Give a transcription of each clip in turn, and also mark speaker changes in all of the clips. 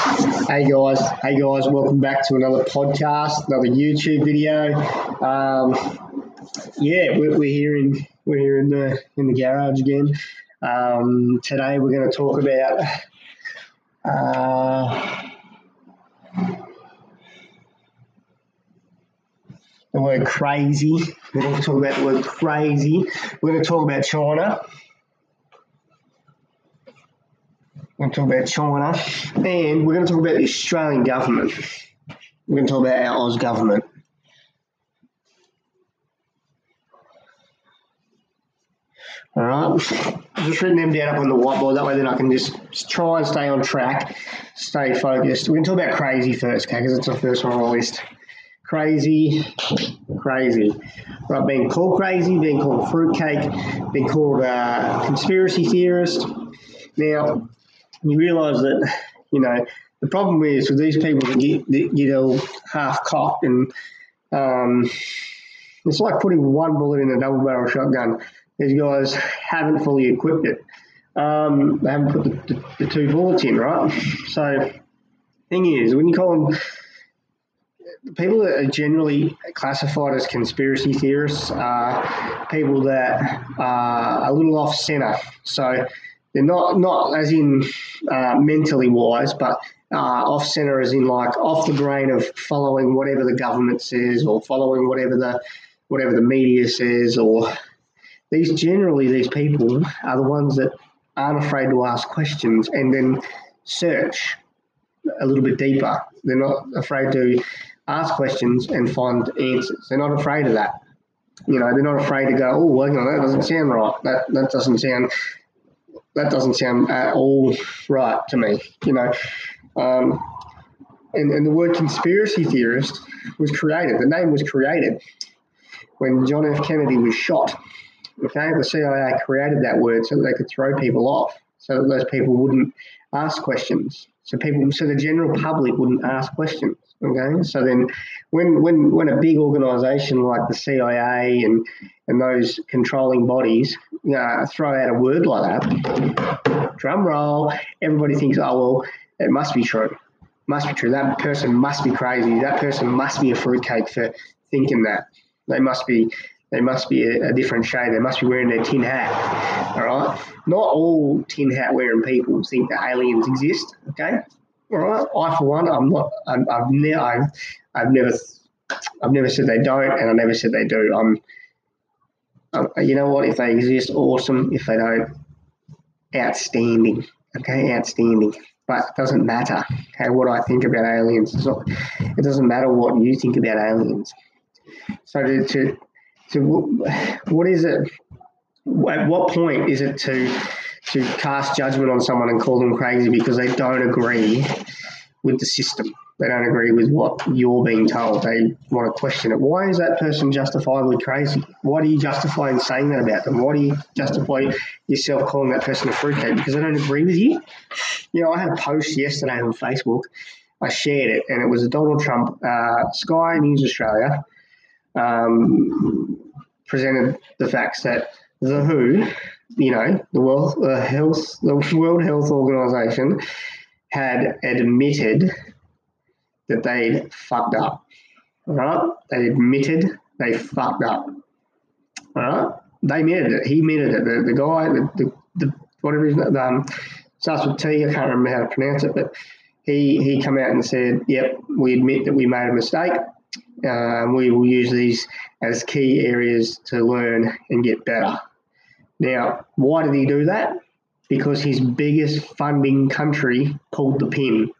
Speaker 1: Hey guys, hey guys, welcome back to another podcast, another YouTube video. Um, yeah, we're, we're here in we're here in the in the garage again. Um, today we're going to talk about uh, the word crazy. We're going to talk about the word crazy. We're going to talk about China. We're going to talk about China, and we're going to talk about the Australian government. We're going to talk about our Oz government. All right, I've just written them down up on the whiteboard. That way, then I can just try and stay on track, stay focused. We're going to talk about crazy first, okay? Because it's the first one on the list. Crazy, crazy. Right, being called crazy, being called fruitcake, being called a conspiracy theorist. Now, you realise that, you know, the problem is with these people that get, that get all half cocked and um, it's like putting one bullet in a double barrel shotgun. These guys haven't fully equipped it. Um, they haven't put the, the, the, two bullets in, right? So, thing is, when you call them people that are generally classified as conspiracy theorists are people that are a little off center. So, they're not not as in uh, mentally wise, but uh, off center as in like off the grain of following whatever the government says or following whatever the whatever the media says or these generally these people are the ones that aren't afraid to ask questions and then search a little bit deeper. They're not afraid to ask questions and find answers. They're not afraid of that. You know, they're not afraid to go, oh, well, that doesn't sound right. That that doesn't sound that doesn't sound at all right to me. You know, um, and, and the word conspiracy theorist was created. The name was created when John F. Kennedy was shot. Okay, the CIA created that word so that they could throw people off, so that those people wouldn't ask questions. So people, so the general public wouldn't ask questions. Okay, so then when when when a big organisation like the CIA and and those controlling bodies uh, throw out a word like that, drum roll, everybody thinks, oh well, it must be true, must be true. That person must be crazy. That person must be a fruitcake for thinking that. They must be they must be a, a, different shade. They must be wearing their tin hat. All right. Not all tin hat wearing people think that aliens exist. Okay. Right. I, for one, I'm not. I'm, I've never. I've, I've never. I've never said they don't, and I never said they do. I'm. You know what? If they exist, awesome. If they don't, outstanding. Okay, outstanding. But it doesn't matter. Okay, what I think about aliens. Not, it doesn't matter what you think about aliens. So to, to so, what is it? At what point is it to to cast judgment on someone and call them crazy because they don't agree with the system? They don't agree with what you're being told. They want to question it. Why is that person justifiably crazy? Why do you justify in saying that about them? Why do you justify yourself calling that person a fruitcake? Because they don't agree with you. You know, I had a post yesterday on Facebook. I shared it, and it was a Donald Trump uh, Sky News Australia um, presented the facts that the WHO, you know, the World uh, Health, the World Health Organization, had admitted that they'd fucked up. All right, they admitted they fucked up. All right, they admitted it. He admitted it. The, the guy, the, the, the whatever his name, um, starts with T. I can't remember how to pronounce it, but he he come out and said, "Yep, we admit that we made a mistake. Um, we will use these as key areas to learn and get better. Now, why did he do that? Because his biggest funding country pulled the pin.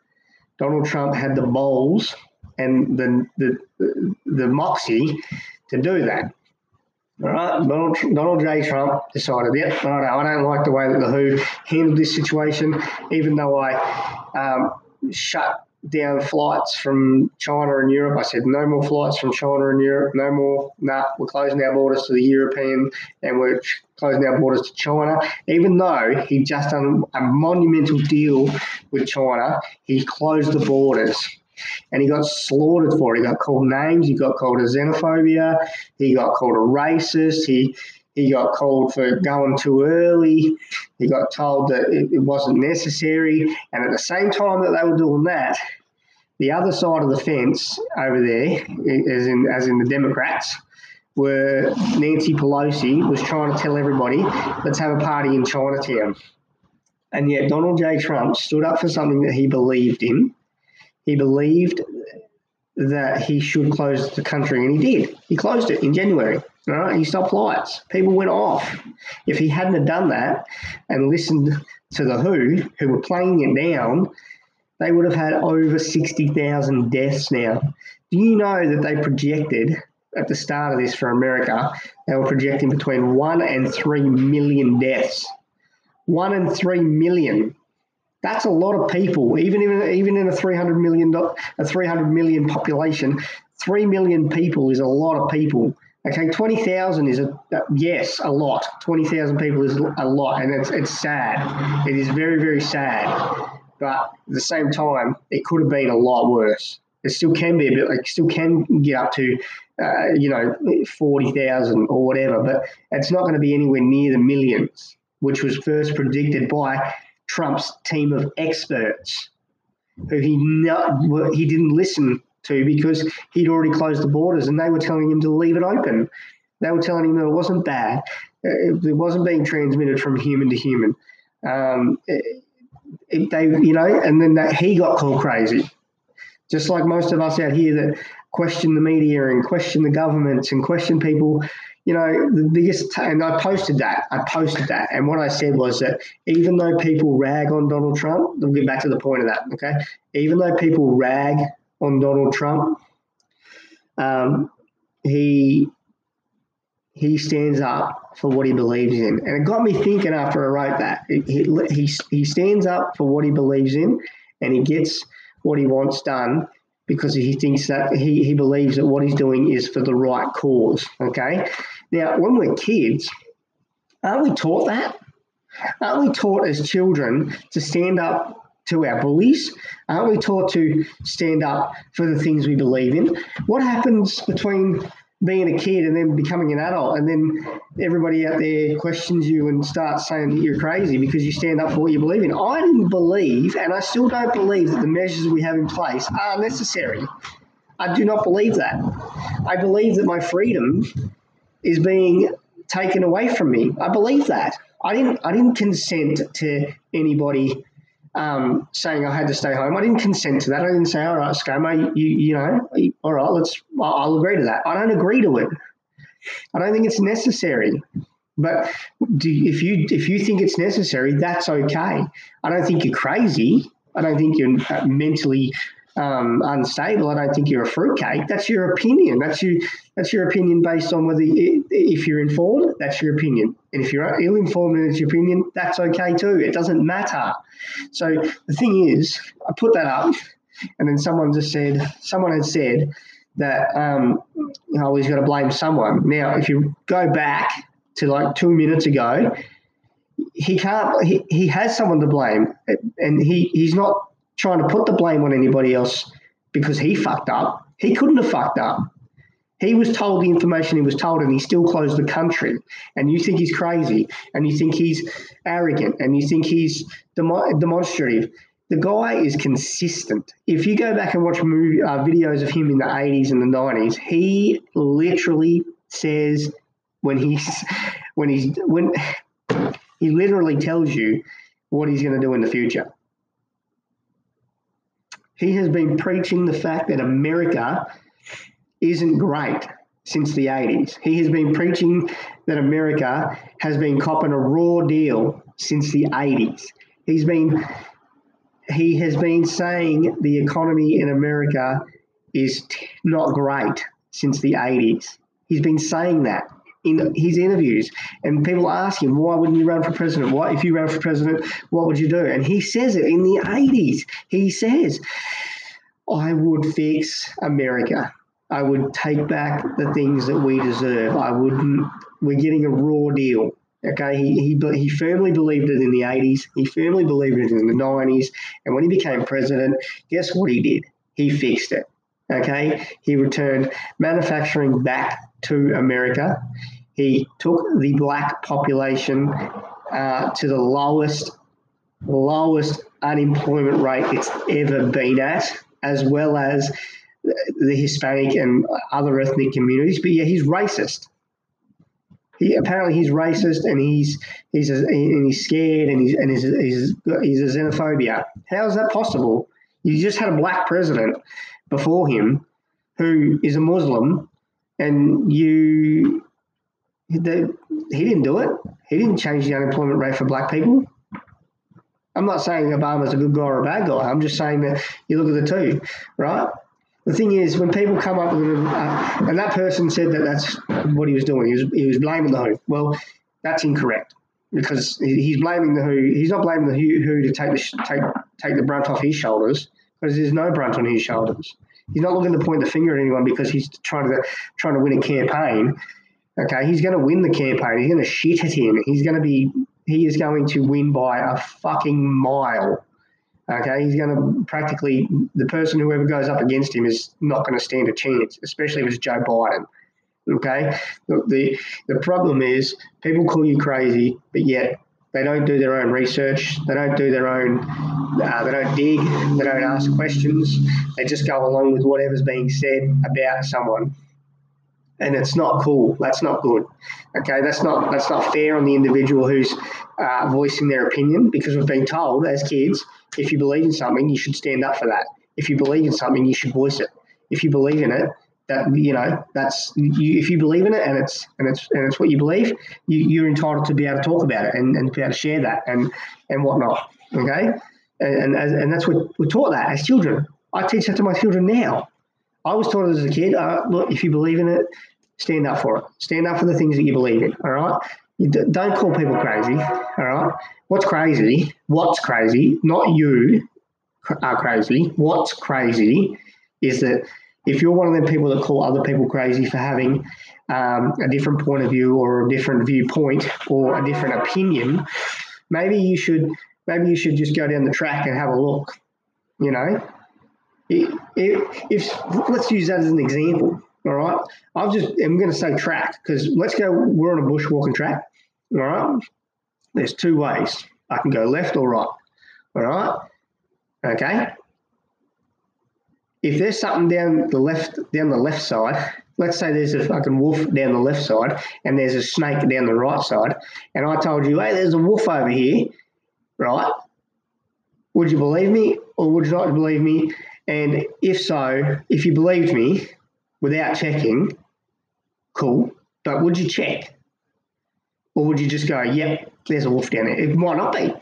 Speaker 1: Donald Trump had the balls and the, the, the moxie to do that. All right, Donald, Donald J. Trump decided, yep, I don't like the way that the WHO handled this situation, even though I um, shut down flights from China and Europe. I said, no more flights from China and Europe, no more. Nah, we're closing our borders to the European and we're closing our borders to China. Even though he just done a monumental deal with China, he closed the borders. And he got slaughtered for it. He got called names. He got called a xenophobia. He got called a racist. He He got called for going too early. He got told that it, it wasn't necessary. And at the same time that they were doing that, the other side of the fence over there, as in as in the Democrats, were Nancy Pelosi was trying to tell everybody, let's have a party in Chinatown. And yet Donald J. Trump stood up for something that he believed in. He believed that he should close the country, and he did. He closed it in January. Right? He stopped lights. People went off. If he hadn't have done that and listened to the WHO, who were playing it down, they would have had over 60,000 deaths now. Do you know that they projected at the start of this for America, they were projecting between 1 and 3 million deaths. 1 and 3 million. That's a lot of people, even in even in a 300 million a 300 million population, 3 million people is a lot of people. Okay, 20,000 is a yes, a lot. 20,000 people is a lot and it's it's sad. It is very very sad. But at the same time, it could have been a lot worse. It still can be a bit like still can get up to uh, you know, 40,000 or whatever, but it's not going to be anywhere near the millions, which was first predicted by Trump's team of experts, who he not, he didn't listen to because he'd already closed the borders and they were telling him to leave it open. They were telling him that it wasn't bad, it, it wasn't being transmitted from human to human. Um, it, it, they, you know, and then that he got called crazy, just like most of us out here that question the media and question the governments and question people. You know, the biggest, and I posted that. I posted that. And what I said was that even though people rag on Donald Trump, we'll get back to the point of that, okay? Even though people rag on Donald Trump, um, he he stands up for what he believes in. And it got me thinking after I wrote that. He, he, he stands up for what he believes in and he gets what he wants done because he thinks that he, he believes that what he's doing is for the right cause. Okay. Now, when we're kids, aren't we taught that? Aren't we taught as children to stand up to our bullies? Aren't we taught to stand up for the things we believe in? What happens between being a kid and then becoming an adult, and then everybody out there questions you and starts saying that you're crazy because you stand up for what you believe in. I didn't believe, and I still don't believe that the measures we have in place are necessary. I do not believe that. I believe that my freedom is being taken away from me. I believe that. I didn't. I didn't consent to anybody um, saying I had to stay home. I didn't consent to that. I didn't say, all right, ScoMo, you, you know, all right, let's, I'll agree to that. I don't agree to it. I don't think it's necessary. But do, if you if you think it's necessary, that's okay. I don't think you're crazy. I don't think you're uh, mentally um, unstable. I don't think you're a fruitcake. That's your opinion. That's you. That's your opinion based on whether you, if you're informed, that's your opinion, and if you're ill-informed and it's your opinion, that's okay too. It doesn't matter. So the thing is, I put that up, and then someone just said, someone had said that um, you know he's got to blame someone. Now, if you go back to like two minutes ago, he can't. He, he has someone to blame, and he he's not trying to put the blame on anybody else because he fucked up. He couldn't have fucked up. He was told the information he was told and he still closed the country. And you think he's crazy and you think he's arrogant and you think he's demonstrative. The guy is consistent. If you go back and watch movie, uh, videos of him in the 80s and the 90s, he literally says when he's when he's when he literally tells you what he's going to do in the future. He has been preaching the fact that America isn't great since the 80s. He has been preaching that America has been copping a raw deal since the 80s. He's been he has been saying the economy in America is not great since the 80s. He's been saying that in his interviews. And people ask him, why wouldn't you run for president? What if you ran for president, what would you do? And he says it in the 80s. He says, I would fix America. I would take back the things that we deserve. I wouldn't. We're getting a raw deal. Okay, he, he, he firmly believed it in the 80s. He firmly believed it in the 90s. And when he became president, guess what he did? He fixed it. Okay, he returned manufacturing back to America. He took the black population uh, to the lowest lowest unemployment rate it's ever been at, as well as the Hispanic and other ethnic communities. But yeah, he's racist. He, apparently he's racist and he's he's and he's scared and he's and he's, he's he's a xenophobia. How is that possible? You just had a black president before him who is a Muslim, and you he didn't do it. He didn't change the unemployment rate for black people. I'm not saying Obama's a good guy or a bad guy. I'm just saying that you look at the two, right? The thing is, when people come up with, uh, and that person said that that's what he was doing. He was, he was blaming the WHO. Well, that's incorrect because he's blaming the WHO. He's not blaming the WHO to take the take take the brunt off his shoulders because there's no brunt on his shoulders. He's not looking to point the finger at anyone because he's trying to trying to win a campaign. Okay, he's going to win the campaign. He's going to shit at him. He's going to be he is going to win by a fucking mile. Okay, he's going to practically the person whoever goes up against him is not going to stand a chance, especially if it's Joe Biden. Okay, the, the the problem is people call you crazy, but yet they don't do their own research. They don't do their own. Uh, they don't dig. They don't ask questions. They just go along with whatever's being said about someone and it's not cool. That's not good. Okay, that's not that's not fair on the individual who's uh, voicing their opinion because we've been told as kids, if you believe in something, you should stand up for that. If you believe in something, you should voice it. If you believe in it, that you know that's you, if you believe in it and it's and it's and it's what you believe, you, you're entitled to be able to talk about it and, and be able to share that and and whatnot. Okay, and and, and that's what we're taught that as children. I teach that to my children now. I was taught as a kid, uh, look, if you believe in it, stand up for it. Stand up for the things that you believe in. All right. You d- don't call people crazy. All right. What's crazy? What's crazy? Not you are crazy. What's crazy is that if you're one of them people that call other people crazy for having um, a different point of view or a different viewpoint or a different opinion, maybe you should maybe you should just go down the track and have a look. You know, if, if let's use that as an example. All right. I'll just, I'm going to say track because let's go, we're on a bushwalking track. All right. There's two ways. I can go left or right. All right. Okay. If there's something down the left, down the left side, let's say there's a fucking wolf down the left side and there's a snake down the right side, and I told you, hey, there's a wolf over here, right? Would you believe me or would you not believe me? And if so, if you believed me, without checking, cool. But would you check? Or would you just go, yep, there's a wolf down there? It might not be.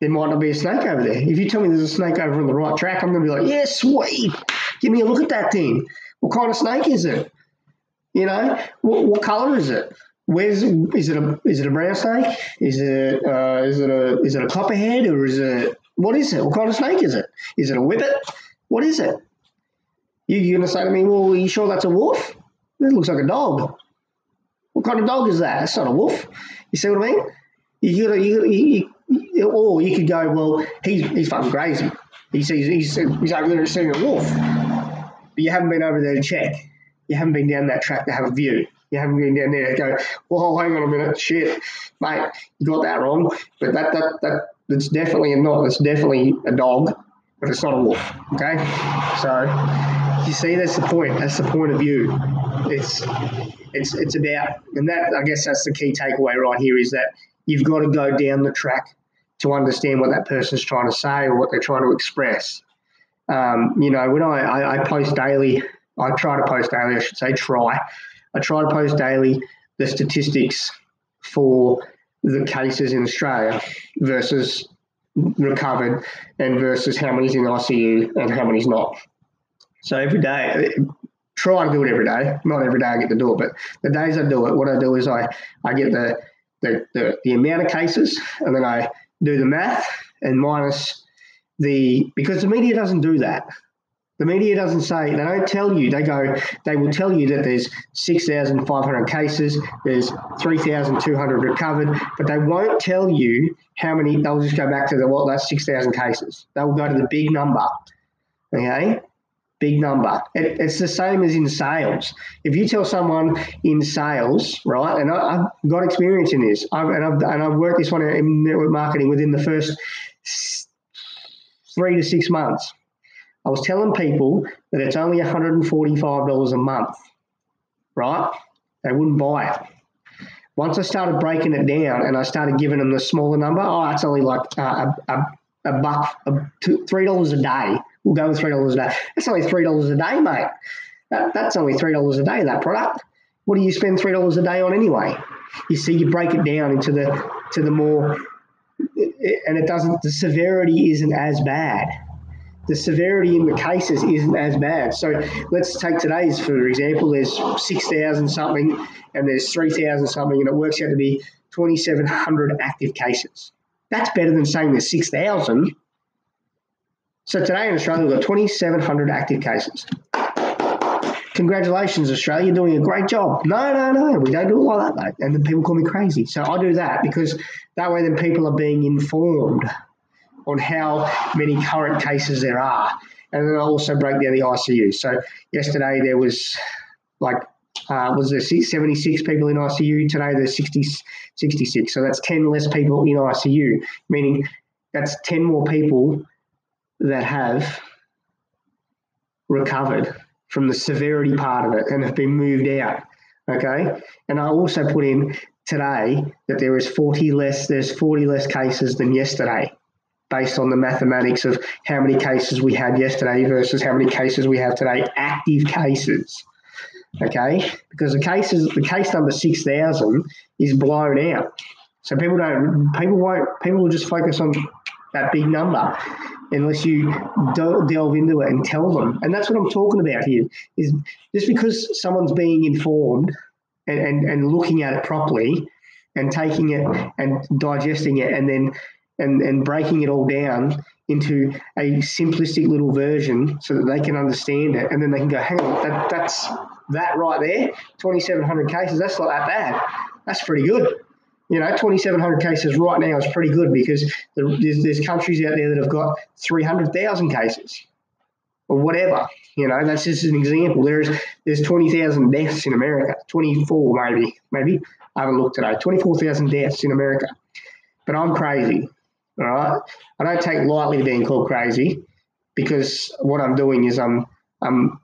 Speaker 1: There might not be a snake over there. If you tell me there's a snake over on the right track, I'm going to be like, yeah, sweet. Give me a look at that thing. What kind of snake is it? You know, what, what color is it? Where's is it a is it a brown snake? Is it uh, is it a is it a copperhead or is it what is it? What kind of snake is it? Is it a whippet? What is it? You're going to say to me, well, are you sure that's a wolf? It looks like a dog. What kind of dog is that? It's not a wolf. You see what I mean? You you, you, you, or you could go, well, he's, he's fucking crazy. He sees, he's, he's over there seeing a wolf. But you haven't been over there to check. You haven't been down that track to have a view. You haven't been down there to go, well, hang on a minute, shit, mate, you got that wrong. But that, that, that, that's definitely not, it's definitely a dog, but it's not a wolf. Okay? So, you see, that's the point. That's the point of view. It's it's it's about, and that I guess that's the key takeaway right here is that you've got to go down the track to understand what that person's trying to say or what they're trying to express. Um, you know, when I, I, I post daily, I try to post daily. I should say try. I try to post daily the statistics for the cases in Australia versus recovered and versus how many's in ICU and how many's not. So every day, try to do it every day. Not every day I get to do it, but the days I do it, what I do is I, I get the, the, the, the amount of cases and then I do the math and minus the, because the media doesn't do that. The media doesn't say, they don't tell you, they go, they will tell you that there's 6,500 cases, there's 3,200 recovered, but they won't tell you how many, they'll just go back to the, well, that's 6,000 cases. They will go to the big number, okay? big number. It, it's the same as in sales. If you tell someone in sales, right, and I, have got experience in this, I've, and, I've, and I've worked this one in network marketing within the first three to six months. I was telling people that it's only $145 a month, right? They wouldn't buy it. Once I started breaking it down and I started giving them the smaller number, oh, it's only like uh, a, a, a buck, a, two, three dollars a day. We'll go with three dollars a day. That's only three dollars a day, mate. That, that's only three dollars a day. That product. What do you spend three dollars a day on anyway? You see, you break it down into the to the more, and it doesn't. The severity isn't as bad the severity in the cases isn't as bad. So let's take today's for example. There's six thousand something, and there's three thousand something, and it works out to be twenty seven hundred active cases. That's better than saying there's six thousand. So today in Australia we've got twenty seven hundred active cases. Congratulations, Australia, you're doing a great job. No, no, no, we don't do it like that, mate. And then people call me crazy. So I do that because that way then people are being informed on how many current cases there are. And then I also break down the ICU. So yesterday there was like uh, was there 76 people in ICU. Today there's 60, 66. So that's 10 less people in ICU, meaning that's 10 more people that have recovered from the severity part of it and have been moved out. Okay. And I also put in today that there is 40 less, there's 40 less cases than yesterday based on the mathematics of how many cases we had yesterday versus how many cases we have today, active cases. Okay, because the cases, the case number six thousand is blown out. So people don't, people won't, people will just focus on that big number unless you delve into it and tell them. And that's what I'm talking about here. Is just because someone's being informed and, and, and looking at it properly and taking it and digesting it and then and, and breaking it all down into a simplistic little version so that they can understand it and then they can go, hang on, that, that's that right there, 2,700 cases, that's not that bad. That's pretty good. You know, 2,700 cases right now is pretty good because there's, there's countries out there that have got 300,000 cases or whatever. You know, that's just an example. There's there's 20,000 deaths in America, 24 maybe, maybe. I haven't looked today. 24,000 deaths in America. But I'm crazy. All right. I don't take lightly being called crazy because what I'm doing is I'm I'm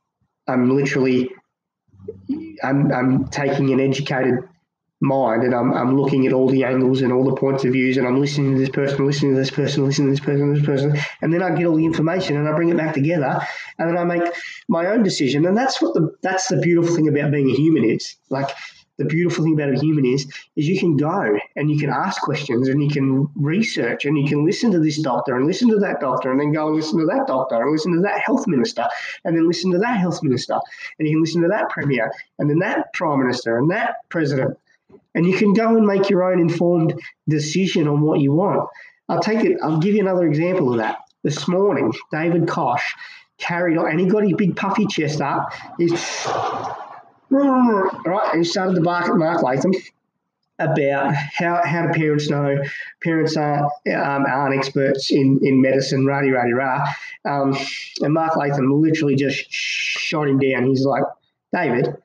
Speaker 1: I'm literally I'm I'm taking an educated mind and I'm, I'm looking at all the angles and all the points of views and I'm listening to this person, listening to this person, listening to this person, this person, and then I get all the information and I bring it back together and then I make my own decision. And that's what the that's the beautiful thing about being a human is. Like the beautiful thing about a human is is you can go and you can ask questions and you can research and you can listen to this doctor and listen to that doctor and then go and listen to that doctor and listen to that health minister and then listen to that health minister and you can listen to that premier and then that prime minister and that president and you can go and make your own informed decision on what you want i'll take it i'll give you another example of that this morning david Koch carried on and he got his big puffy chest up he's right, and started to bark at Mark Latham about how, how do parents know parents are, um, aren't experts in, in medicine, rah rah rah. Um, and Mark Latham literally just shot him down. He's like, David,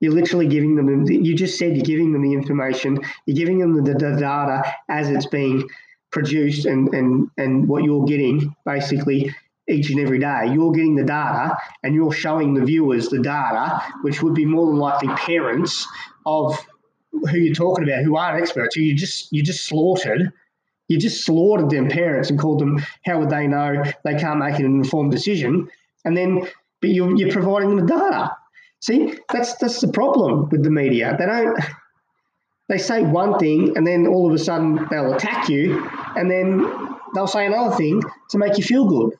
Speaker 1: you're literally giving them, you just said you're giving them the information, you're giving them the, the data as it's being produced and, and, and what you're getting basically each and every day. You're getting the data and you're showing the viewers the data, which would be more than likely parents of who you're talking about who aren't experts. So you just you just slaughtered. You just slaughtered them parents and called them. How would they know they can't make an informed decision? And then, but you're, you're providing them the data. See, that's that's the problem with the media. They don't. They say one thing and then all of a sudden they'll attack you, and then they'll say another thing to make you feel good.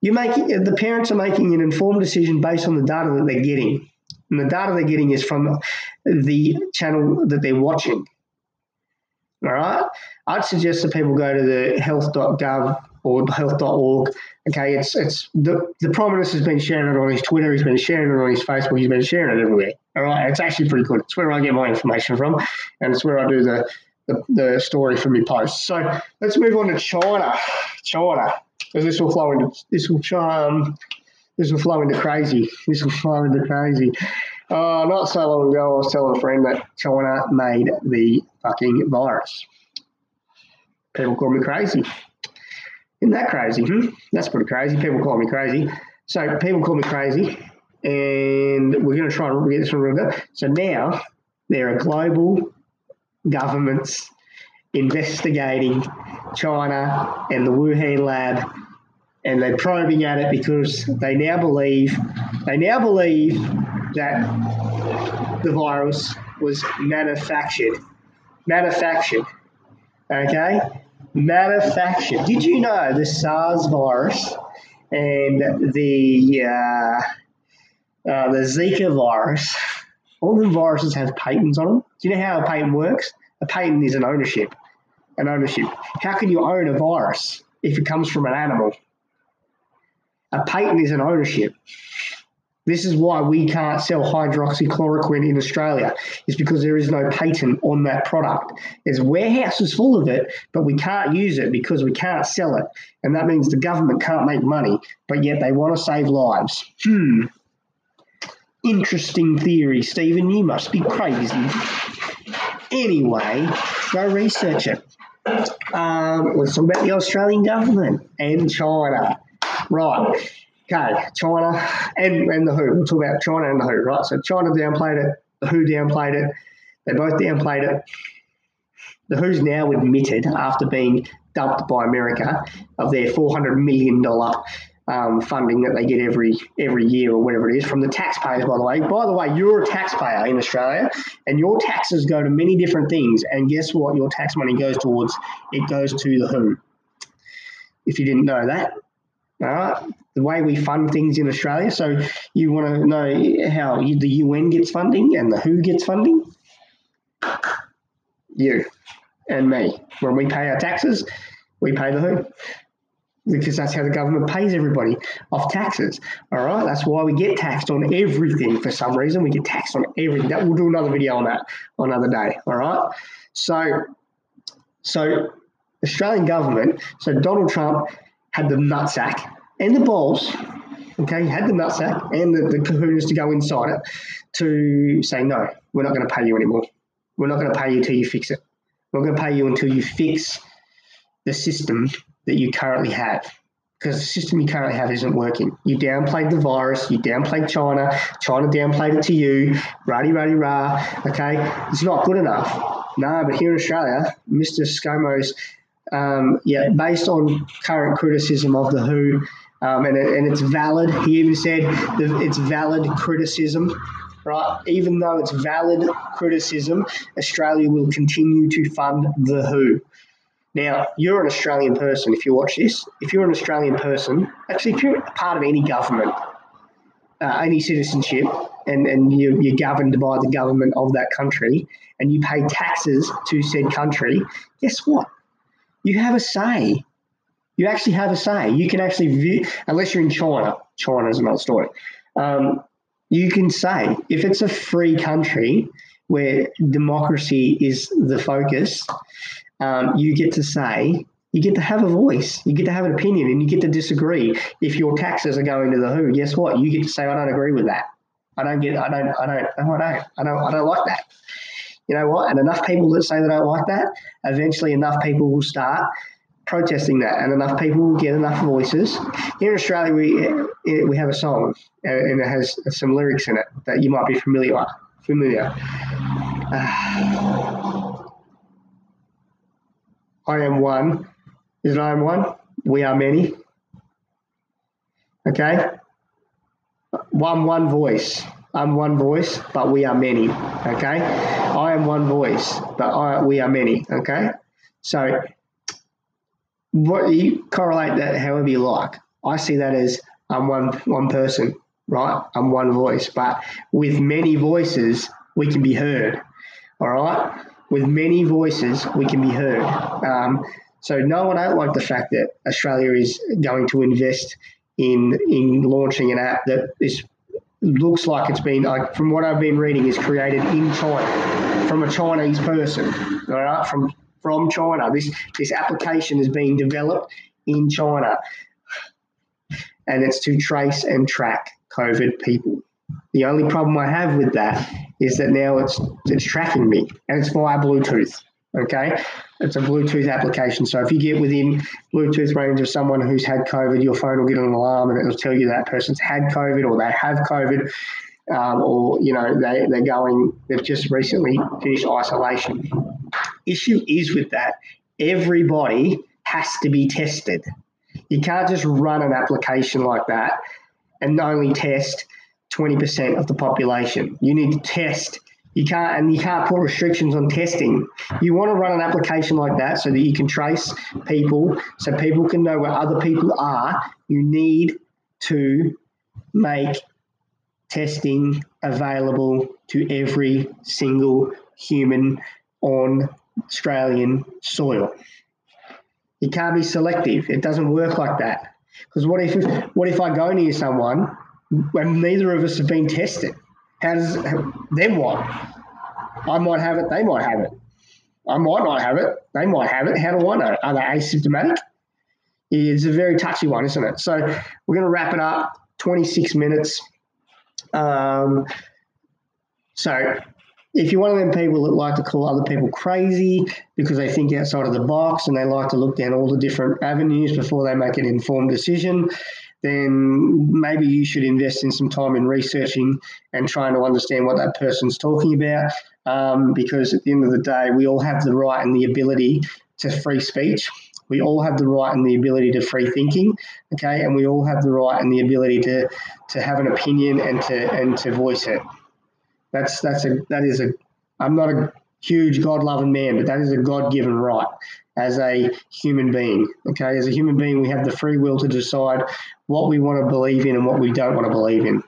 Speaker 1: You make the parents are making an informed decision based on the data that they're getting, and the data they're getting is from the channel that they're watching. All right, I'd suggest that people go to the health.gov or health.org. Okay, it's it's the the prime minister's been sharing it on his Twitter, he's been sharing it on his Facebook, he's been sharing it everywhere. All right, it's actually pretty good. It's where I get my information from, and it's where I do the the, the story for my posts. So let's move on to China. China because this will flow into this will um, This will flow into crazy. This will flow into crazy. Uh, not so long ago, I was telling a friend that China made the fucking virus. People call me crazy. Isn't that crazy? Hmm? That's pretty crazy. People call me crazy. So people call me crazy, and we're going to try and get this one real good. So now there are global governments investigating China and the Wuhan lab, and they're probing at it because they now believe they now believe that the virus was manufactured. Manufactured. Okay? Manufactured. Did you know the SARS virus and the uh, uh, the Zika virus, all the viruses have patents on them. Do you know how a patent works? A patent is an ownership. An ownership. How can you own a virus if it comes from an animal? A patent is an ownership. This is why we can't sell hydroxychloroquine in Australia, is because there is no patent on that product. There's warehouses full of it, but we can't use it because we can't sell it. And that means the government can't make money, but yet they want to save lives. Hmm. Interesting theory, Stephen. You must be crazy. Anyway, go research it. Um, let's talk about the Australian government and China. Right. Okay, China and, and the WHO. We'll talk about China and the WHO, right? So China downplayed it, the WHO downplayed it, they both downplayed it. The WHO's now admitted, after being dumped by America, of their $400 million um, funding that they get every every year or whatever it is from the taxpayers, by the way. By the way, you're a taxpayer in Australia, and your taxes go to many different things. And guess what? Your tax money goes towards it goes to the WHO. If you didn't know that, right, the way we fund things in Australia. So you want to know how the UN gets funding and the WHO gets funding? You and me. When we pay our taxes, we pay the WHO because that's how the government pays everybody off taxes. All right, that's why we get taxed on everything for some reason. We get taxed on everything. That we'll do another video on that on another day. All right, so so Australian government. So Donald Trump had the nutsack and the balls, okay, had the nutsack and the, the to go inside it to say, no, we're not going to pay you anymore. We're not going to pay you until you fix it. We're going to pay you until you fix the system that you currently have. Because the system you currently have isn't working. You downplayed the virus, you downplayed China, China downplayed it to you, ruddy, ruddy, rah. Okay, it's not good enough. No, but here in Australia, Mr. ScoMo's um, yeah, based on current criticism of the WHO, um, and, it, and it's valid. He even said it's valid criticism, right? Even though it's valid criticism, Australia will continue to fund the WHO. Now, you're an Australian person if you watch this. If you're an Australian person, actually, if you're part of any government, uh, any citizenship, and, and you, you're governed by the government of that country, and you pay taxes to said country, guess what? You have a say. You actually have a say. You can actually view, unless you're in China. China is another story. Um, you can say if it's a free country where democracy is the focus, um, you get to say you get to have a voice, you get to have an opinion, and you get to disagree. If your taxes are going to the WHO, guess what? You get to say, I don't agree with that. I don't get. I don't. I don't. I don't. I don't. I don't like that you know what? And enough people that say they don't like that, eventually enough people will start protesting that, and enough people will get enough voices. Here in Australia, we we have a song, and it has some lyrics in it that you might be familiar familiar. Uh, I am one. Is it I am one? We are many. Okay. One one voice. I'm one voice, but we are many. Okay, I am one voice, but I, we are many. Okay, so what you correlate that however you like. I see that as I'm one one person, right? I'm one voice, but with many voices, we can be heard. All right, with many voices, we can be heard. Um, so no, I don't like the fact that Australia is going to invest in in launching an app that is looks like it's been, like, from what I've been reading, is created in China from a Chinese person. All right, from from China. This this application is being developed in China. and it's to trace and track COVID people. The only problem I have with that is that now it's it's tracking me and it's via Bluetooth. Okay, it's a Bluetooth application. So if you get within Bluetooth range of someone who's had COVID, your phone will get an alarm and it'll tell you that person's had COVID or they have COVID, um, or you know they they're going they've just recently finished isolation. Issue is with that everybody has to be tested. You can't just run an application like that and only test 20% of the population. You need to test. You can't, and you can't put restrictions on testing. You want to run an application like that so that you can trace people, so people can know where other people are. You need to make testing available to every single human on Australian soil. You can't be selective. It doesn't work like that. Because what if what if I go near someone when neither of us have been tested? How does then what? I might have it. They might have it. I might not have it. They might have it. How do I know? Are they asymptomatic? It's a very touchy one, isn't it? So we're going to wrap it up. 26 minutes. Um, so if you're one of them people that like to call other people crazy because they think outside of the box and they like to look down all the different avenues before they make an informed decision, then maybe you should invest in some time in researching and trying to understand what that person's talking about. Um, because at the end of the day, we all have the right and the ability to free speech. We all have the right and the ability to free thinking, okay, and we all have the right and the ability to to have an opinion and to and to voice it. That's that's a that is a. I'm not a huge God loving man, but that is a God given right as a human being. Okay, as a human being, we have the free will to decide what we want to believe in and what we don't want to believe in.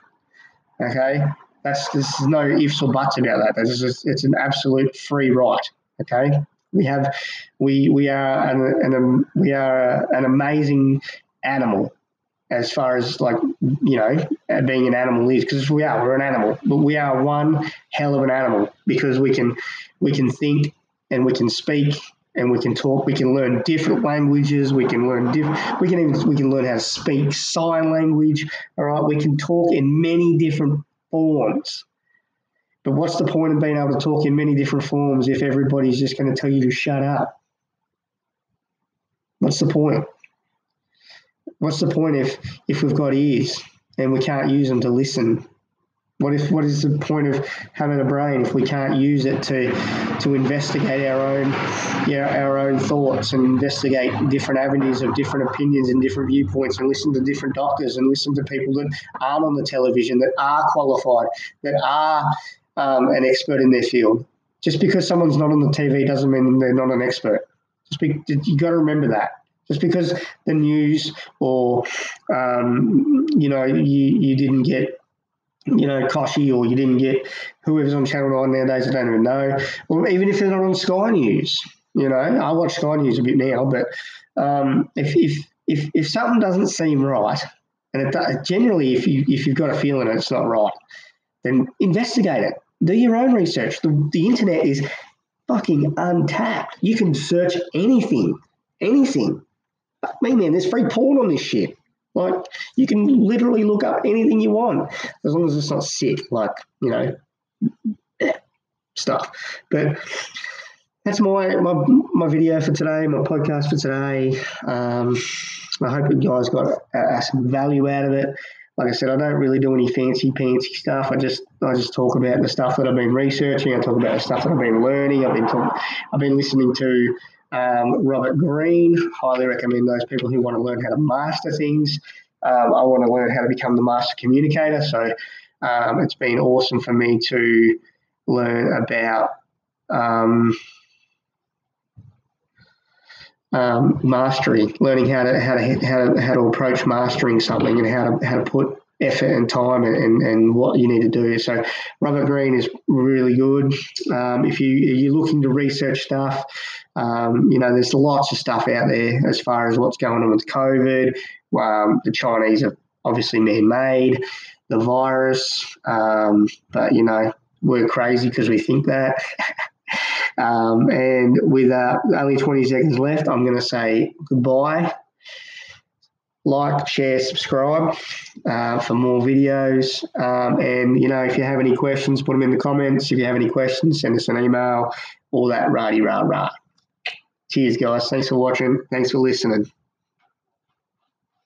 Speaker 1: Okay, that's there's no ifs or buts about that. That's just, it's an absolute free right. Okay, we have we we are an, an we are an amazing animal as far as like you know uh, being an animal is because we are we're an animal but we are one hell of an animal because we can we can think and we can speak and we can talk we can learn different languages we can learn different we can even we can learn how to speak sign language all right? We can talk in many different forms. But what's the point of being able to talk in many different forms if everybody's just going to tell you to shut up? What's the point what's the point if if we've got ears and we can't use them to listen? What if what is the point of having a brain if we can't use it to to investigate our own yeah our own thoughts and investigate different avenues of different opinions and different viewpoints and listen to different doctors and listen to people that aren't on the television that are qualified that are um, an expert in their field. Just because someone's not on the TV doesn't mean they're not an expert. Just be, you got to remember that. Just because the news or um, you know you, you didn't get you know Kochie or you didn't get whoever's on Channel Nine nowadays, I don't even know, or even if they're not on Sky News. You know, I watch Sky News a bit now, but um, if, if if if something doesn't seem right, and it generally if you if you've got a feeling it's not right, then investigate it. Do your own research. The, the internet is fucking untapped. You can search anything, anything. Me, man, there's free porn on this shit. Like, you can literally look up anything you want as long as it's not sick, like, you know, stuff. But that's my, my my video for today, my podcast for today. Um, I hope you guys got uh, some value out of it. Like I said, I don't really do any fancy fancy stuff. I just I just talk about the stuff that I've been researching. I talk about the stuff that I've been learning. I've been talk, I've been listening to um, Robert Greene, highly recommend those people who want to learn how to master things. Um, I want to learn how to become the master communicator. So um, it's been awesome for me to learn about um, um, mastery, learning how to how to how to how to approach mastering something and how to how to put effort and time and, and, and what you need to do. So Robert Greene is really good. Um, if you if you're looking to research stuff, um, you know there's lots of stuff out there as far as what's going on with COVID. Um, the Chinese are obviously man-made, the virus, um, but you know we're crazy because we think that. Um, and with uh, only 20 seconds left, I'm going to say goodbye like, share, subscribe uh, for more videos. Um, and, you know, if you have any questions, put them in the comments. If you have any questions, send us an email, all that rah rah rah. Cheers, guys. Thanks for watching. Thanks for listening.